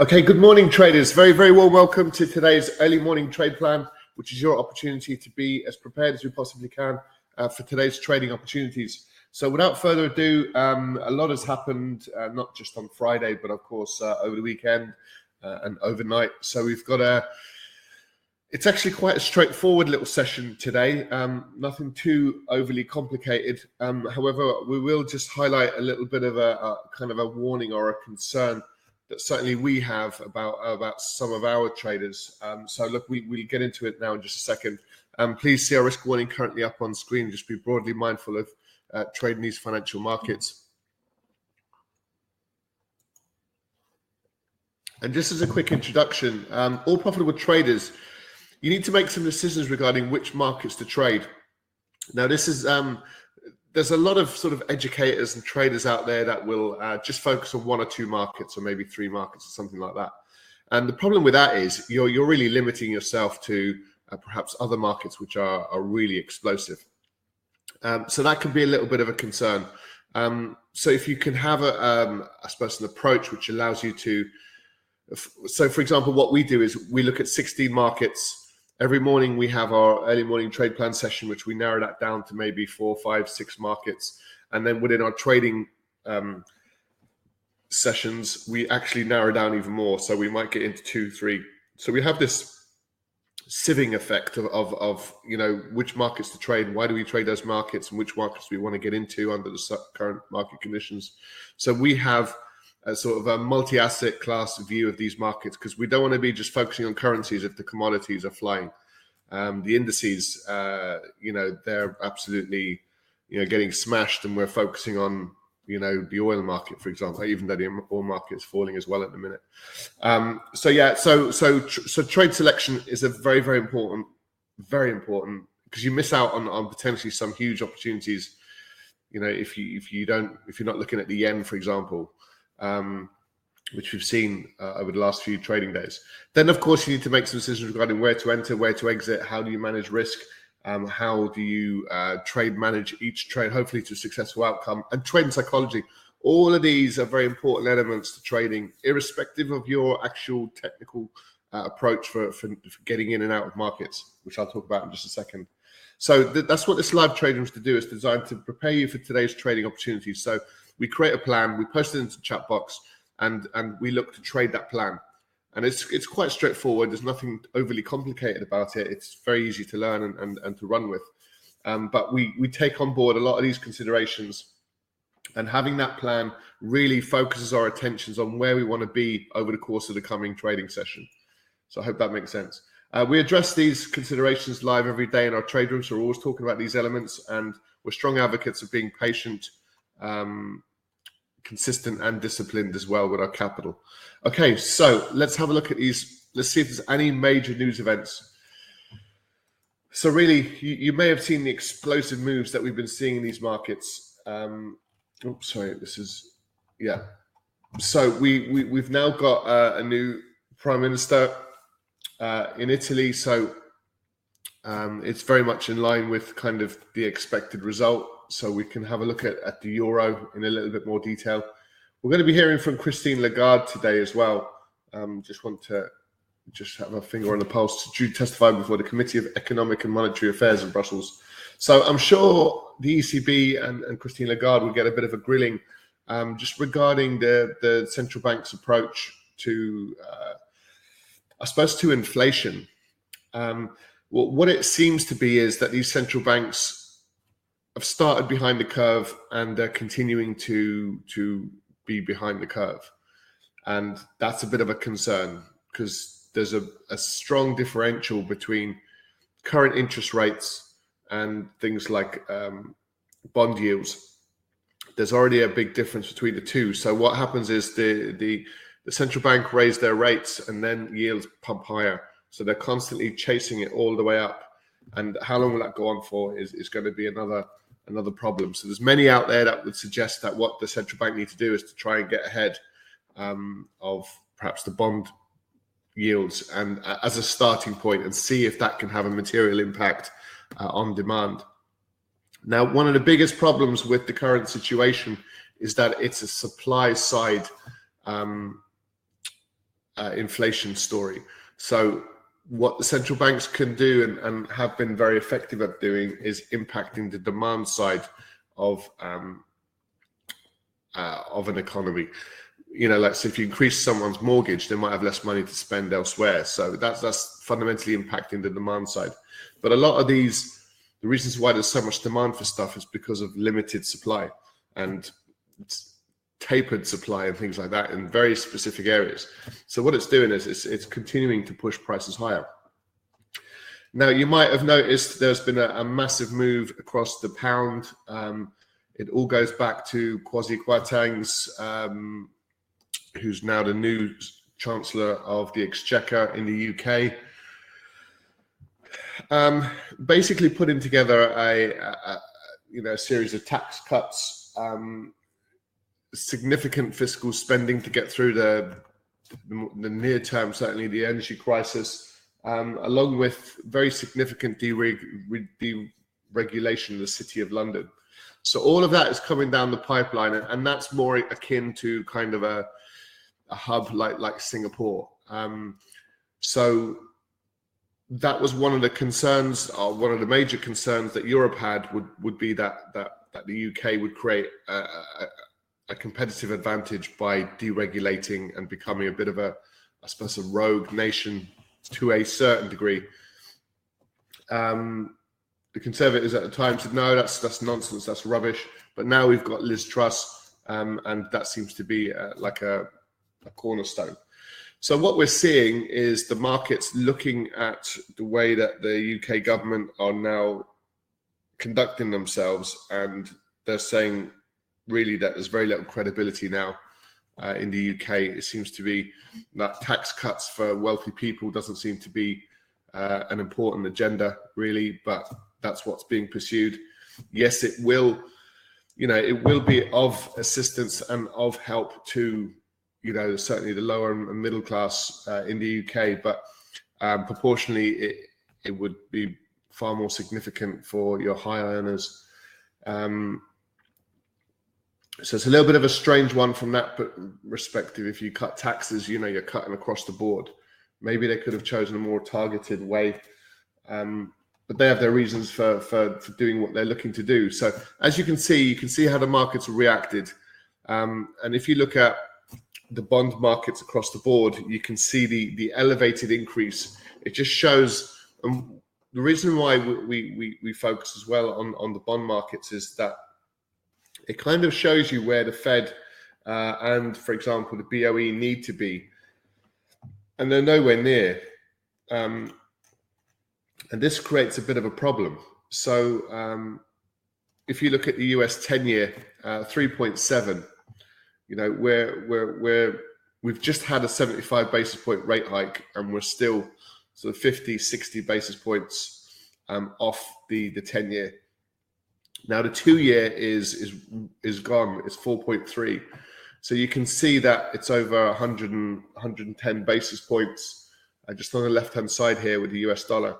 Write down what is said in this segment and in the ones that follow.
Okay, good morning, traders. Very, very warm welcome to today's early morning trade plan, which is your opportunity to be as prepared as we possibly can uh, for today's trading opportunities. So, without further ado, um, a lot has happened, uh, not just on Friday, but of course uh, over the weekend uh, and overnight. So, we've got a it's actually quite a straightforward little session today. Um, nothing too overly complicated. Um, however, we will just highlight a little bit of a, a, kind of a warning or a concern that certainly we have about about some of our traders. Um, so look, we we'll get into it now in just a second. Um, please see our risk warning currently up on screen. Just be broadly mindful of uh, trading these financial markets. And just as a quick introduction, um, all profitable traders you need to make some decisions regarding which markets to trade. Now, this is um, there's a lot of sort of educators and traders out there that will uh, just focus on one or two markets or maybe three markets or something like that. And the problem with that is you're you're really limiting yourself to uh, perhaps other markets which are are really explosive. Um, so that can be a little bit of a concern. Um, so if you can have a, um, I suppose, an approach which allows you to, so for example, what we do is we look at 16 markets every morning we have our early morning trade plan session, which we narrow that down to maybe four, five, six markets. And then within our trading um, sessions, we actually narrow down even more. So we might get into two, three. So we have this sieving effect of, of, of you know which markets to trade why do we trade those markets and which markets we want to get into under the current market conditions so we have a sort of a multi-asset class view of these markets because we don't want to be just focusing on currencies if the commodities are flying. Um, the indices, uh, you know, they're absolutely, you know, getting smashed, and we're focusing on, you know, the oil market, for example, even though the oil market is falling as well at the minute. Um, so yeah, so so so trade selection is a very very important, very important because you miss out on on potentially some huge opportunities. You know, if you if you don't if you're not looking at the yen, for example um, which we've seen uh, over the last few trading days. Then, of course, you need to make some decisions regarding where to enter, where to exit, how do you manage risk, um, how do you uh, trade manage each trade, hopefully to a successful outcome, and trade psychology. All of these are very important elements to trading, irrespective of your actual technical uh, approach for, for, for, getting in and out of markets, which I'll talk about in just a second. So th- that's what this live trading is to do. It's designed to prepare you for today's trading opportunities. So we create a plan, we post it into the chat box, and and we look to trade that plan. And it's it's quite straightforward. There's nothing overly complicated about it. It's very easy to learn and, and, and to run with. Um, but we we take on board a lot of these considerations, and having that plan really focuses our attentions on where we want to be over the course of the coming trading session. So I hope that makes sense. Uh, we address these considerations live every day in our trade rooms. So we're always talking about these elements, and we're strong advocates of being patient um, consistent and disciplined as well with our capital. Okay, so let's have a look at these. Let's see if there's any major news events. So really, you, you may have seen the explosive moves that we've been seeing in these markets. Um, oops, sorry, this is yeah. So we, we we've now got uh, a new prime minister uh, in Italy. So um, it's very much in line with kind of the expected result so we can have a look at, at the euro in a little bit more detail. We're going to be hearing from Christine Lagarde today as well. Um, just want to just have a finger on the pulse. She testified before the Committee of Economic and Monetary Affairs in Brussels. So I'm sure the ECB and, and Christine Lagarde will get a bit of a grilling um, just regarding the, the central bank's approach to, uh, I suppose, to inflation. Um, well, what it seems to be is that these central banks have started behind the curve and they're continuing to to be behind the curve, and that's a bit of a concern because there's a, a strong differential between current interest rates and things like um, bond yields. There's already a big difference between the two. So what happens is the the the central bank raise their rates and then yields pump higher. So they're constantly chasing it all the way up. And how long will that go on for is, is going to be another another problem. So there's many out there that would suggest that what the central bank need to do is to try and get ahead um, of perhaps the bond yields and uh, as a starting point and see if that can have a material impact uh, on demand. Now, one of the biggest problems with the current situation is that it's a supply side um, uh, inflation story. So what the central banks can do and, and, have been very effective at doing is impacting the demand side of um, uh, of an economy. You know, like so if you increase someone's mortgage, they might have less money to spend elsewhere. So that's that's fundamentally impacting the demand side. But a lot of these, the reasons why there's so much demand for stuff is because of limited supply and tapered supply and things like that in very specific areas. So what it's doing is it's, it's continuing to push prices higher. Now you might have noticed there's been a, a massive move across the pound. Um, it all goes back to Kwasi Kwarteng's, um, who's now the new Chancellor of the Exchequer in the UK. Um, basically, putting together a, a, a, you know a series of tax cuts um, significant fiscal spending to get through the the, the near term, certainly the energy crisis, um, along with very significant dereg- deregulation of the City of London. So all of that is coming down the pipeline, and that's more akin to kind of a, a hub like like Singapore. Um, so that was one of the concerns, or one of the major concerns that Europe had would would be that that that the UK would create a, a, a competitive advantage by deregulating and becoming a bit of a, I suppose, a rogue nation to a certain degree. Um, the Conservatives at the time said, "No, that's that's nonsense. That's rubbish." But now we've got Liz Truss, um, and that seems to be uh, like a, a cornerstone. So what we're seeing is the markets looking at the way that the UK government are now conducting themselves, and they're saying really that there's very little credibility now uh, in the UK. It seems to be that tax cuts for wealthy people doesn't seem to be uh, an important agenda, really, but that's what's being pursued. Yes, it will, you know, it will be of assistance and of help to, you know, certainly the lower and middle class uh, in the UK, but um, proportionally, it it would be far more significant for your high earners. Um, so it's a little bit of a strange one from that perspective. If you cut taxes, you know you're cutting across the board. Maybe they could have chosen a more targeted way, um, but they have their reasons for, for, for doing what they're looking to do. So as you can see, you can see how the markets reacted, um, and if you look at the bond markets across the board, you can see the the elevated increase. It just shows. Um, the reason why we, we, we focus as well on, on the bond markets is that it kind of shows you where the Fed uh, and, for example, the BOE need to be, and they're nowhere near. Um, and this creates a bit of a problem. So, um, if you look at the US 10 year, uh, 3.7, you know, where we're, we're, we've just had a 75 basis point rate hike and we're still sort of 50, 60 basis points um, off the, the 10 year. Now the two year is is is gone. It's four point three, so you can see that it's over 100 and, 110 basis points uh, just on the left hand side here with the US dollar.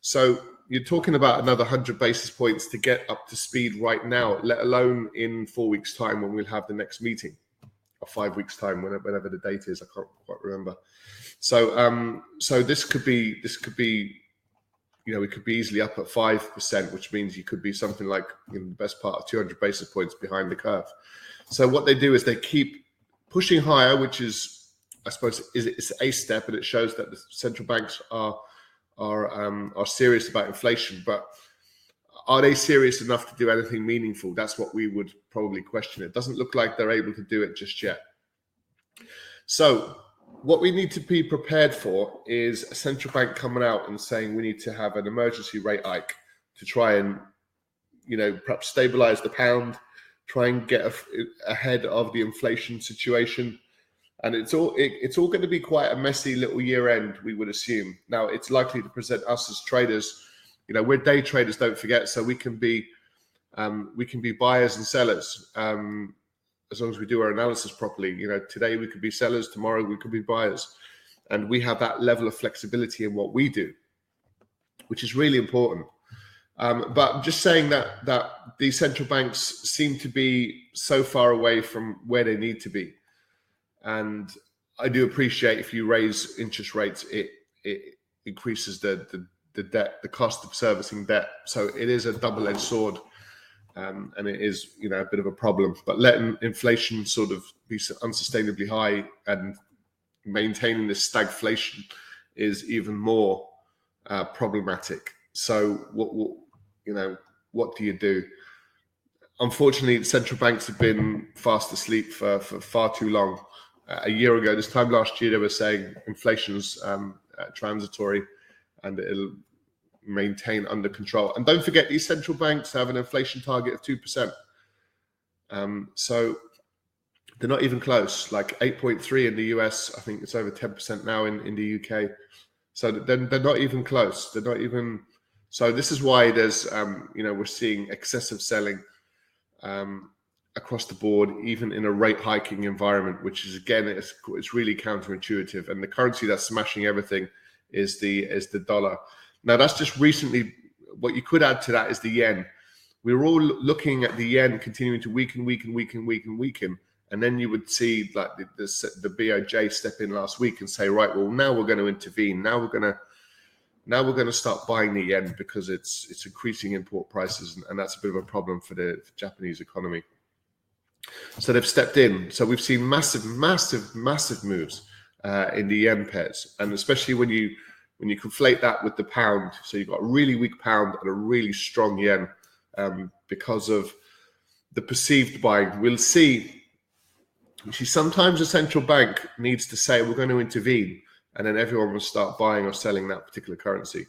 So you're talking about another 100 basis points to get up to speed right now, let alone in four weeks' time when we'll have the next meeting, or five weeks' time, whenever, the date is. I can't quite remember. So, um, so this could be this could be you know, we could be easily up at 5%, which means you could be something like in the best part of 200 basis points behind the curve. So what they do is they keep pushing higher, which is, I suppose, is it's a step, and it shows that the central banks are are um, are serious about inflation. But are they serious enough to do anything meaningful? That's what we would probably question. It doesn't look like they're able to do it just yet. So what we need to be prepared for is a central bank coming out and saying we need to have an emergency rate hike to try and, you know, perhaps stabilize the pound, try and get a, ahead of the inflation situation. And it's all it, it's all going to be quite a messy little year end, we would assume. Now it's likely to present us as traders. You know, we're day traders, don't forget, so we can be um, we can be buyers and sellers. Um, as long as we do our analysis properly. You know, today we could be sellers, tomorrow we could be buyers, and we have that level of flexibility in what we do, which is really important. Um, but just saying that that these central banks seem to be so far away from where they need to be, and I do appreciate if you raise interest rates, it it increases the, the the debt, the cost of servicing debt. So it is a double-edged sword, um, and it is you know a bit of a problem. But letting inflation sort of be unsustainably high and maintaining this stagflation is even more uh, problematic. So what, what you know what do you do? Unfortunately, central banks have been fast asleep for, for far too long. Uh, a year ago, this time last year, they were saying inflation's um, uh, transitory and it'll maintain under control. And don't forget, these central banks have an inflation target of 2%. Um, so they're not even close, like 8.3 in the US. I think it's over 10% now in, in the UK. So then they're not even close. They're not even. So this is why there's, um, you know, we're seeing excessive selling um, across the board, even in a rate hiking environment, which is again, it's, it's really counterintuitive. And the currency that's smashing everything is the is the dollar. Now that's just recently. What you could add to that is the yen. We were all looking at the yen continuing to weaken, weaken, weaken, weaken, weaken, and then you would see like the, the, the BOJ step in last week and say, right, well now we're going to intervene. Now we're going to now we're going to start buying the yen because it's it's increasing import prices, and, and that's a bit of a problem for the for Japanese economy. So they've stepped in. So we've seen massive, massive, massive moves uh, in the yen pairs, and especially when you when you conflate that with the pound, so you've got a really weak pound and a really strong yen um, because of the perceived buying. We'll see. You see, sometimes a central bank needs to say we're going to intervene, and then everyone will start buying or selling that particular currency.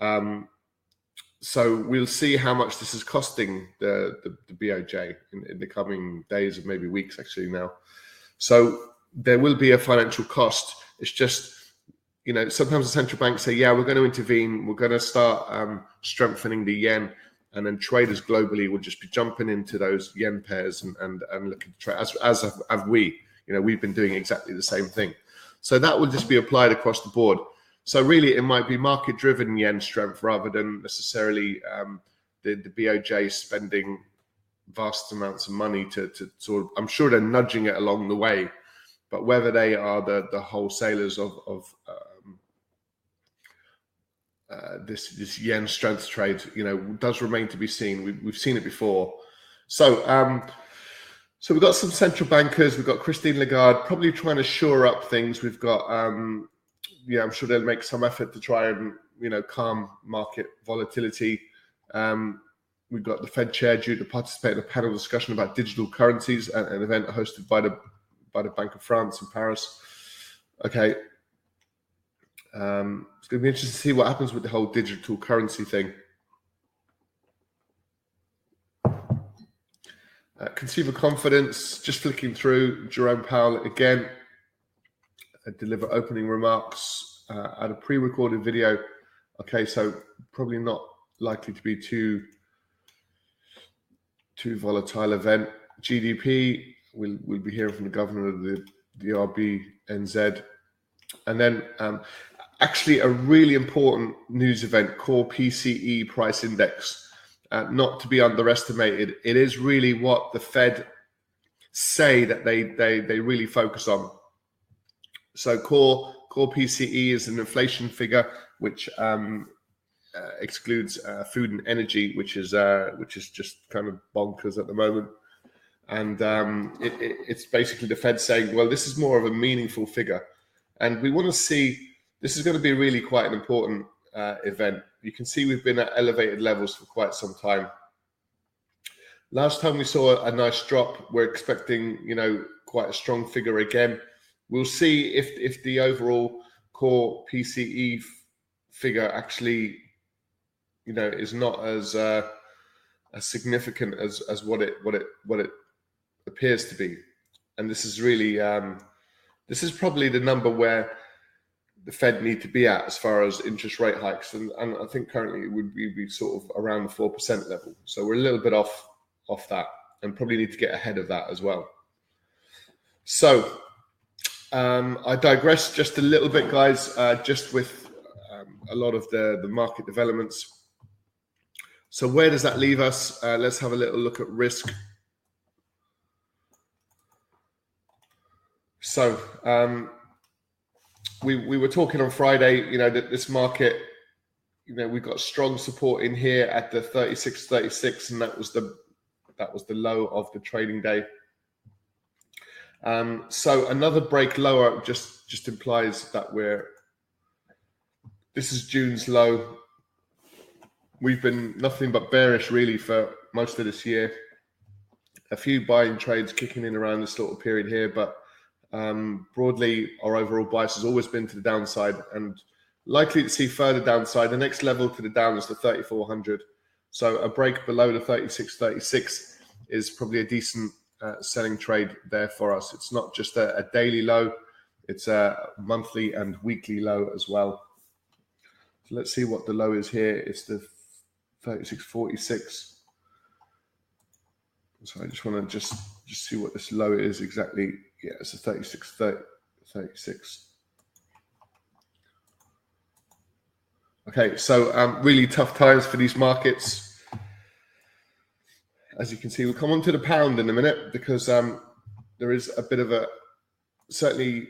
Um, so we'll see how much this is costing the, the, the BOJ in, in, the coming days or maybe weeks, actually, now. So there will be a financial cost. It's just you know, sometimes the central banks say, yeah, we're going to intervene, we're going to start um, strengthening the yen, and then traders globally will just be jumping into those yen pairs and and, and looking to trade as as have, we. You know, we've been doing exactly the same thing. So that will just be applied across the board. So really, it might be market-driven yen strength rather than necessarily um, the the BOJ spending vast amounts of money to to sort of. I'm sure they're nudging it along the way, but whether they are the the wholesalers of of uh, uh, this this yen strength trade, you know, does remain to be seen. We, have seen it before. So, um, so we've got some central bankers. We've got Christine Lagarde probably trying to shore up things. We've got, um, yeah, I'm sure they'll make some effort to try and you know calm market volatility. Um, we've got the Fed chair due to participate in a panel discussion about digital currencies, an, an event hosted by the by the Bank of France in Paris. Okay, um, it's going to be interesting to see what happens with the whole digital currency thing. Uh, consumer confidence, just flicking through, Jerome Powell again uh, deliver opening remarks uh, at a pre-recorded video. Okay, so probably not likely to be too too volatile event. GDP, we'll, we'll be hearing from the governor of the, the RBNZ. And then um, actually a really important news event core PCE price index, uh, not to be underestimated. It is really what the Fed say that they they they really focus on. So core core PCE is an inflation figure which um, uh, excludes uh, food and energy, which is uh, which is just kind of bonkers at the moment. And um, it, it, it's basically the Fed saying, well, this is more of a meaningful figure, and we want to see this is going to be really quite an important uh, event. You can see we've been at elevated levels for quite some time. Last time we saw a nice drop, we're expecting, you know, quite a strong figure again. We'll see if if the overall core PCE figure actually, you know, is not as uh, as significant as as what it what it what it appears to be. And this is really um, this is probably the number where the Fed need to be at as far as interest rate hikes, and, and I think currently it would be, be sort of around the four percent level. So we're a little bit off off that, and probably need to get ahead of that as well. So um, I digress just a little bit, guys. Uh, just with um, a lot of the the market developments. So where does that leave us? Uh, let's have a little look at risk So um, we we were talking on Friday, you know, that this market, you know, we got strong support in here at the 36, 36, and that was the that was the low of the trading day. Um, so another break lower just just implies that we're this is June's low. We've been nothing but bearish really for most of this year. A few buying trades kicking in around this little period here, but um, broadly, our overall bias has always been to the downside and likely to see further downside. The next level to the down is the 3400. So a break below the 3636 is probably a decent uh, selling trade there for us. It's not just a, a daily low, it's a monthly and weekly low as well. So let's see what the low is here. It's the 3646. So I just want to just just see what this low is exactly. Yeah, it's a 36, 30, 36. Okay, so um, really tough times for these markets. As you can see, we'll come on to the pound in a minute because um, there is a bit of a certainly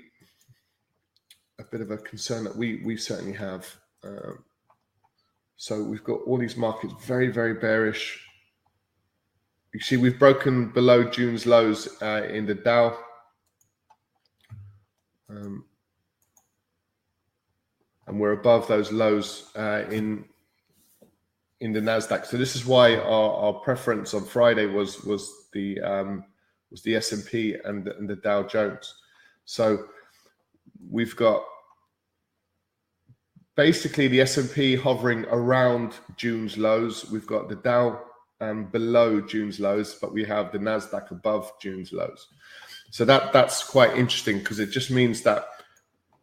a bit of a concern that we we certainly have um, so we've got all these markets very, very bearish. You see, we've broken below June's lows uh, in the Dow. Um, and we're above those lows uh, in in the Nasdaq. So this is why our, our preference on Friday was was the um, was the S and P and and the Dow Jones. So we've got basically the S&P hovering around June's lows. We've got the Dow um, below June's lows, but we have the Nasdaq above June's lows. So that that's quite interesting because it just means that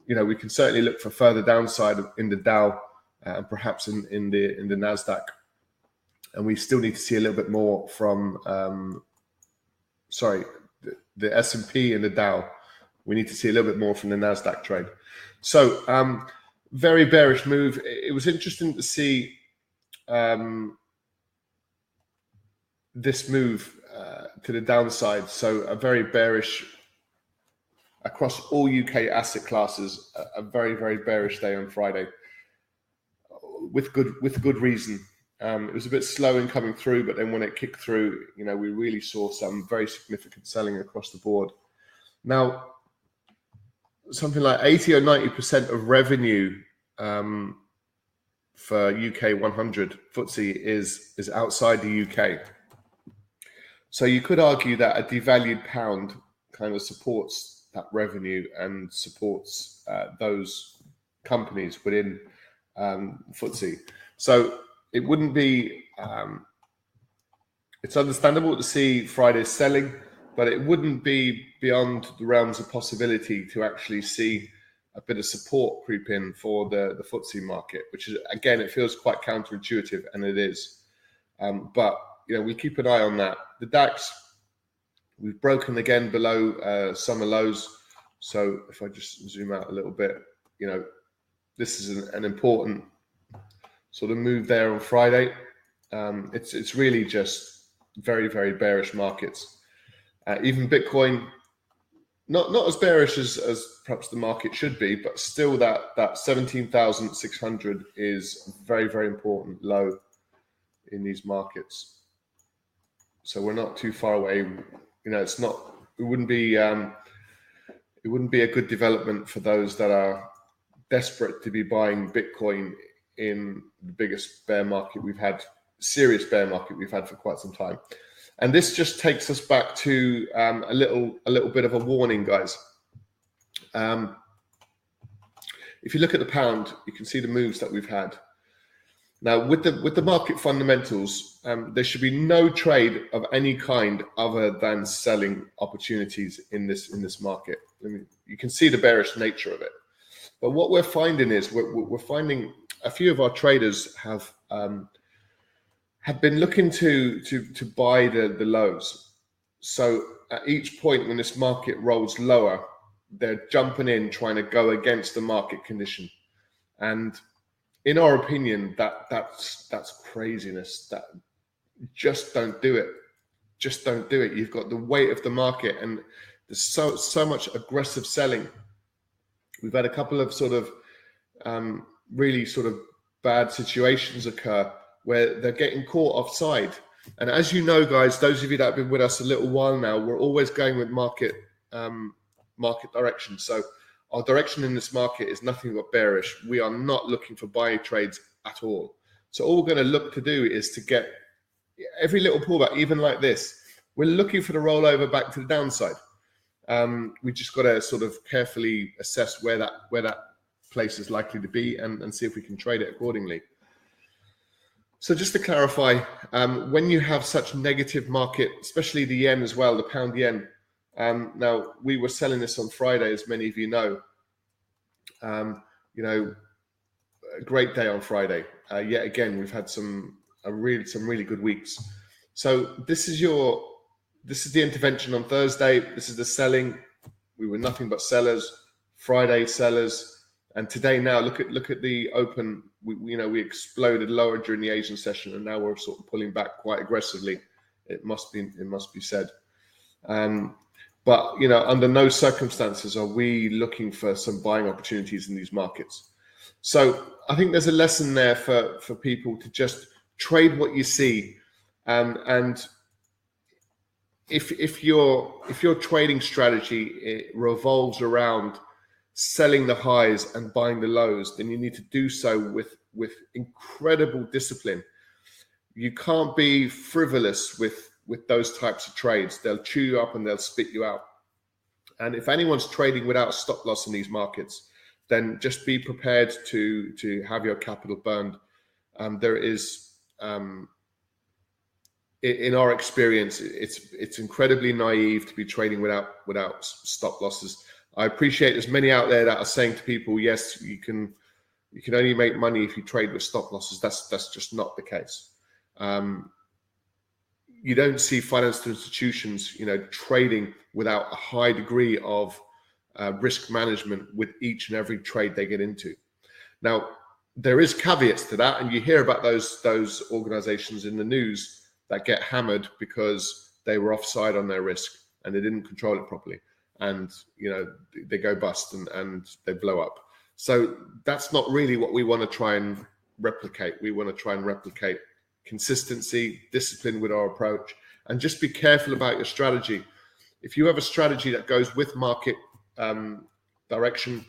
you know we can certainly look for further downside in the Dow uh, and perhaps in in the in the Nasdaq, and we still need to see a little bit more from um, sorry the, the S and P and the Dow. We need to see a little bit more from the Nasdaq trade. So. Um, very bearish move. It was interesting to see um, this move uh, to the downside. So a very bearish across all UK asset classes. A, very very bearish day on Friday, with good with good reason. Um, it was a bit slow in coming through, but then when it kicked through, you know, we really saw some very significant selling across the board. Now, something like 80 or 90% of revenue um, for UK 100 FTSE is, is outside the UK. So you could argue that a devalued pound kind of supports that revenue and supports uh, those companies within um, FTSE. So it wouldn't be, um, it's understandable to see Friday's selling but it wouldn't be beyond the realms of possibility to actually see a bit of support creep in for the the FTSE market, which is again it feels quite counterintuitive, and it is. Um, but you know we keep an eye on that. The DAX we've broken again below uh, summer lows. So if I just zoom out a little bit, you know this is an, an important sort of move there on Friday. Um, it's it's really just very very bearish markets. Uh, even Bitcoin, not not as bearish as, as perhaps the market should be, but still that that seventeen thousand six hundred is very very important low in these markets. So we're not too far away. You know, it's not. It wouldn't be. Um, it wouldn't be a good development for those that are desperate to be buying Bitcoin in the biggest bear market we've had, serious bear market we've had for quite some time. And this just takes us back to um, a little a little bit of a warning, guys. Um, if you look at the pound, you can see the moves that we've had. Now, with the with the market fundamentals, um, there should be no trade of any kind other than selling opportunities in this in this market. I mean, you can see the bearish nature of it. But what we're finding is we're, we're finding a few of our traders have um, have been looking to to to buy the the lows. So at each point when this market rolls lower, they're jumping in trying to go against the market condition. And in our opinion, that that's that's craziness. That just don't do it. Just don't do it. You've got the weight of the market and There's so so much aggressive selling. We've had a couple of sort of um, really sort of bad situations occur where they're getting caught offside. And as you know, guys, those of you that have been with us a little while now, we're always going with market um, market direction. So our direction in this market is nothing but bearish. We are not looking for buy trades at all. So all we're going to look to do is to get every little pullback, even like this. We're looking for the rollover back to the downside. Um, we just got to sort of carefully assess where that where that place is likely to be and, and see if we can trade it accordingly. So just to clarify, um, when you have such negative market, especially the yen as well, the pound yen. Um, now we were selling this on Friday, as many of you know. Um, you know, a great day on Friday. Uh, yet again, we've had some really some really good weeks. So this is your this is the intervention on Thursday. This is the selling. We were nothing but sellers. Friday sellers, and today now look at look at the open. We you know we exploded lower during the Asian session, and now we're sort of pulling back quite aggressively. It must be it must be said. Um, but you know, under no circumstances are we looking for some buying opportunities in these markets. So I think there's a lesson there for for people to just trade what you see, um, and if if your if your trading strategy revolves around selling the highs and buying the lows, then you need to do so with with incredible discipline. You can't be frivolous with with those types of trades. They'll chew you up and they'll spit you out. And if anyone's trading without stop loss in these markets, then just be prepared to to have your capital burned. Um, there is, um, in our experience, it's it's incredibly naive to be trading without without stop losses. I appreciate there's many out there that are saying to people, yes, you can you can only make money if you trade with stop losses. That's that's just not the case. Um, you don't see financial institutions, you know, trading without a high degree of uh, risk management with each and every trade they get into. Now, there is caveats to that, and you hear about those those organisations in the news that get hammered because they were offside on their risk and they didn't control it properly, and you know they go bust and, and they blow up. So that's not really what we want to try and replicate. We want to try and replicate consistency, discipline with our approach, and just be careful about your strategy. If you have a strategy that goes with market um, direction,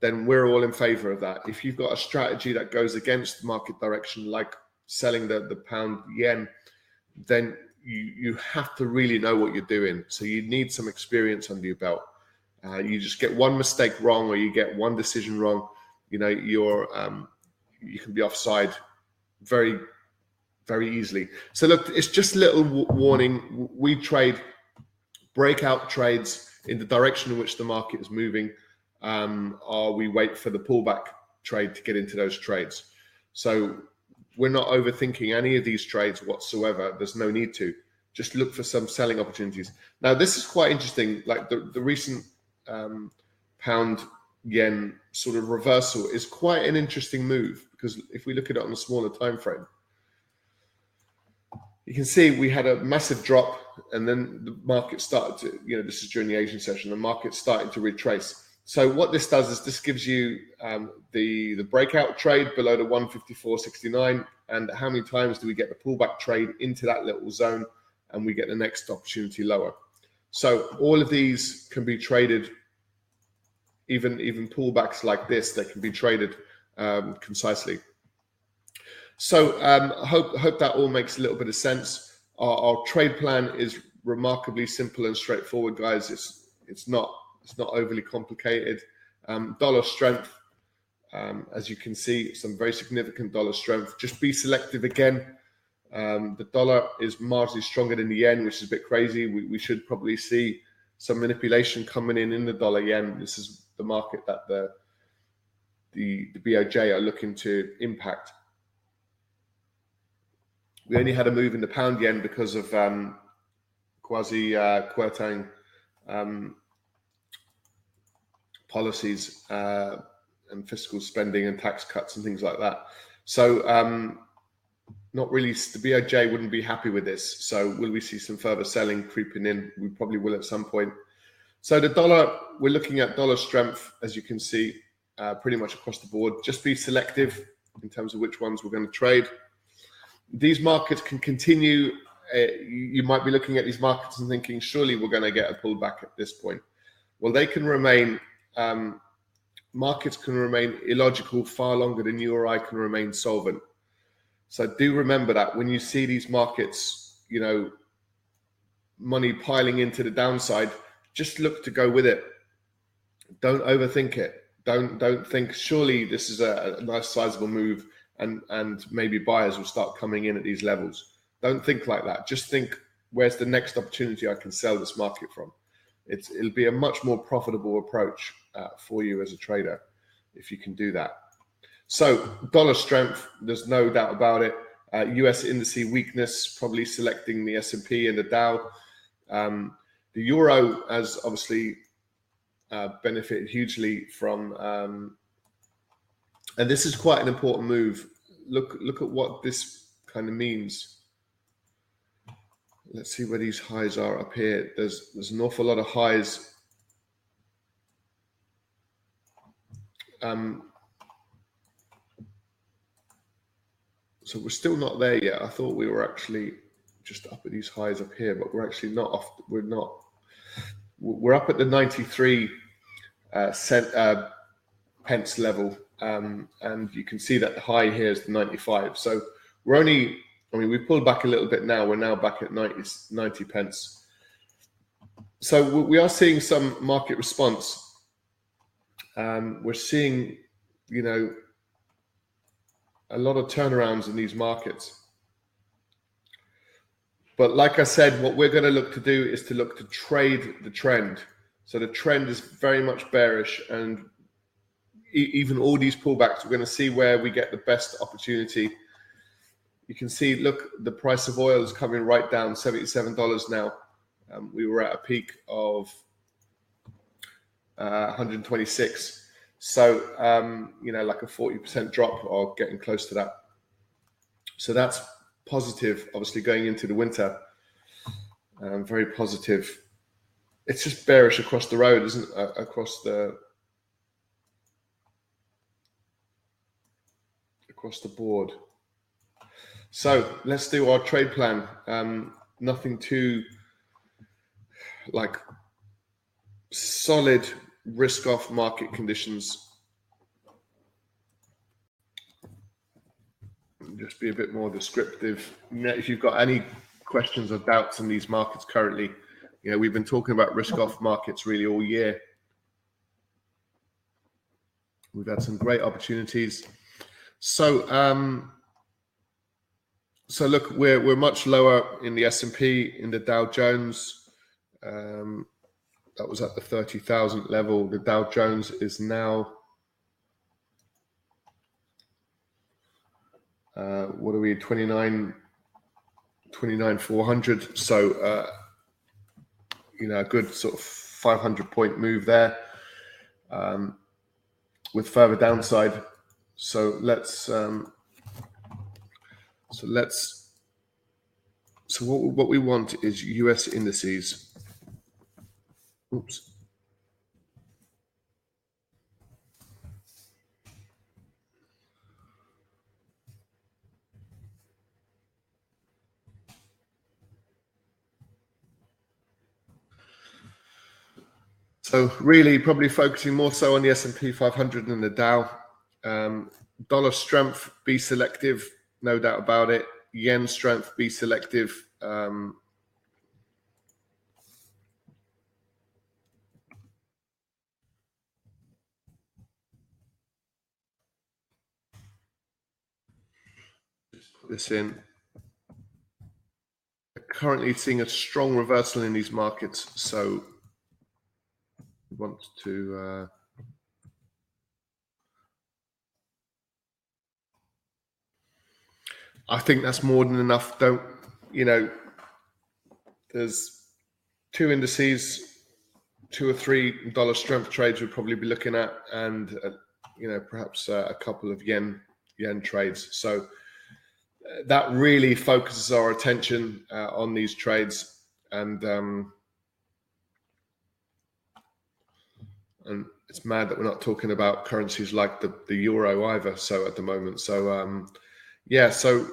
then we're all in favor of that. If you've got a strategy that goes against market direction, like selling the, the pound yen, then you, you have to really know what you're doing. So you need some experience under your belt. Uh, you just get one mistake wrong or you get one decision wrong, you know, you're um, you can be offside very very easily. So look, it's just a little warning. We trade breakout trades in the direction in which the market is moving, um, or we wait for the pullback trade to get into those trades. So we're not overthinking any of these trades whatsoever. There's no need to. Just look for some selling opportunities. Now, this is quite interesting. Like the, the recent um, pound yen sort of reversal is quite an interesting move because if we look at it on a smaller time frame, you can see we had a massive drop and then the market started to, you know, this is during the Asian session, the market starting to retrace. So what this does is this gives you um, the the breakout trade below the 154.69 and how many times do we get the pullback trade into that little zone and we get the next opportunity lower. So all of these can be traded, even even pullbacks like this, they can be traded um, concisely. So um, I hope hope that all makes a little bit of sense. Our, our, trade plan is remarkably simple and straightforward, guys. It's it's not it's not overly complicated. Um, dollar strength, um, as you can see, some very significant dollar strength. Just be selective again. Um, the dollar is marginally stronger than the yen, which is a bit crazy. We, we should probably see some manipulation coming in in the dollar yen. This is the market that the the, the BOJ are looking to impact. We only had a move in the pound yen because of um, Kwasi uh, um, policies uh, and fiscal spending and tax cuts and things like that. So, um, not really, the BOJ wouldn't be happy with this. So, will we see some further selling creeping in? We probably will at some point. So the dollar, we're looking at dollar strength, as you can see, uh, pretty much across the board. Just be selective in terms of which ones we're going to trade. These markets can continue. Uh, you might be looking at these markets and thinking, surely we're going to get a pullback at this point. Well, they can remain. Um, markets can remain illogical far longer than you or I can remain solvent. So do remember that when you see these markets, you know, money piling into the downside, just look to go with it. Don't overthink it. Don't don't think surely this is a, a nice sizable move and and maybe buyers will start coming in at these levels. Don't think like that. Just think where's the next opportunity I can sell this market from. It's it'll be a much more profitable approach uh, for you as a trader if you can do that. So dollar strength, there's no doubt about it. Uh, US indice weakness, probably selecting the S&P and the Dow. Um, the euro has obviously uh, benefited hugely from, um, and this is quite an important move. Look, look at what this kind of means. Let's see where these highs are up here. There's there's an awful lot of highs. Um, so we're still not there yet. I thought we were actually just up at these highs up here, but we're actually not off. We're not we're up at the 93 uh, cent uh, pence level, um, and you can see that the high here is the 95. So we're only, I mean, we pulled back a little bit now. We're now back at 90, 90 pence. So we are seeing some market response. Um, we're seeing, you know, a lot of turnarounds in these markets. But like I said, what we're going to look to do is to look to trade the trend. So the trend is very much bearish, and even all these pullbacks, we're going to see where we get the best opportunity. You can see, look, the price of oil is coming right down, seventy-seven dollars now. Um, we were at a peak of uh, 126. So um, you know, like a 40% drop or getting close to that. So that's positive, obviously going into the winter. Um, very positive. It's just bearish across the road, isn't? Uh, across the across the board. So let's do our trade plan. Um, nothing too like solid risk off market conditions just be a bit more descriptive. if you've got any questions or doubts in these markets currently, you know, we've been talking about risk off markets really all year. We've had some great opportunities. So, um, so look, we're we're much lower in the S and P, in the Dow Jones. Um, that was at the thirty thousand level. The Dow Jones is now uh, what are we 29 29 400 so uh, you know a good sort of 500 point move there um, with further downside so let's um, so let's so what, what we want is us indices oops So really, probably focusing more so on the S and P 500 than the Dow. Um, dollar strength, be selective, no doubt about it. Yen strength, be selective. Um, put this in. Currently seeing a strong reversal in these markets, so we want to uh, I think that's more than enough. Don't you know? There's two indices, two or three dollar strength trades we'd probably be looking at, and uh, you know perhaps uh, a couple of yen yen trades. So uh, that really focuses our attention uh, on these trades, and um, and it's mad that we're not talking about currencies like the, the euro either. So at the moment, so um, yeah, so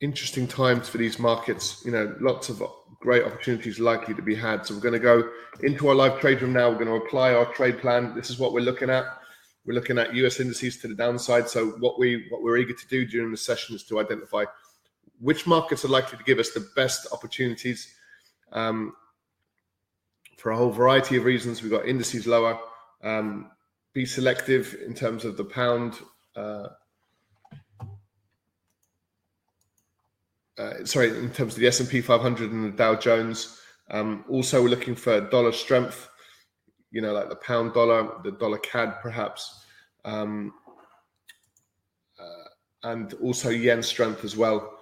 interesting times for these markets. You know, lots of great opportunities likely to be had. So we're going to go into our live trade room now. We're going to apply our trade plan. This is what we're looking at. We're looking at US indices to the downside. So what we what we're eager to do during the session is to identify which markets are likely to give us the best opportunities. Um, for a whole variety of reasons, we've got indices lower. Um, be selective in terms of the pound. Uh, uh, sorry, in terms of the S&P 500 and the Dow Jones. Um, also, we're looking for dollar strength, you know, like the pound dollar, the dollar CAD perhaps, um, uh, and also yen strength as well.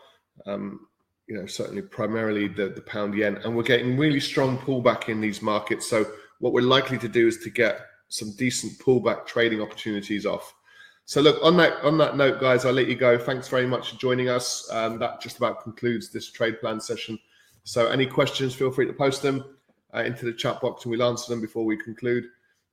Um, you know, certainly primarily the, the pound yen. And we're getting really strong pullback in these markets. So what we're likely to do is to get some decent pullback trading opportunities off. So look on that on that note, guys, I'll let you go. Thanks very much for joining us. Um, that just about concludes this trade plan session. So any questions, feel free to post them uh, into the chat box, and we'll answer them before we conclude,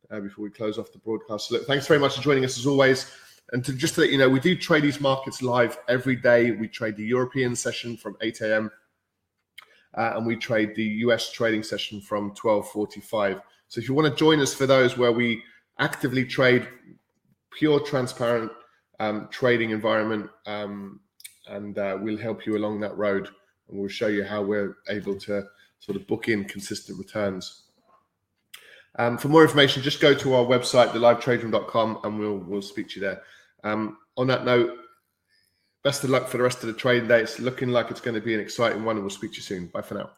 uh, before we close off the broadcast. So look, thanks very much for joining us as always. And to just to let you know, we do trade these markets live every day. We trade the European session from 8 a.m. Uh, and we trade the US trading session from 12:45. So if you want to join us for those where we actively trade pure, transparent um, trading environment, um, and uh, we'll help you along that road, and we'll show you how we're able to sort of book in consistent returns. Um, for more information, just go to our website, thelivetraderoom.com, and we'll we'll speak to you there. Um, on that note, best of luck for the rest of the trading day. It's looking like it's going to be an exciting one, and we'll speak to you soon. Bye for now.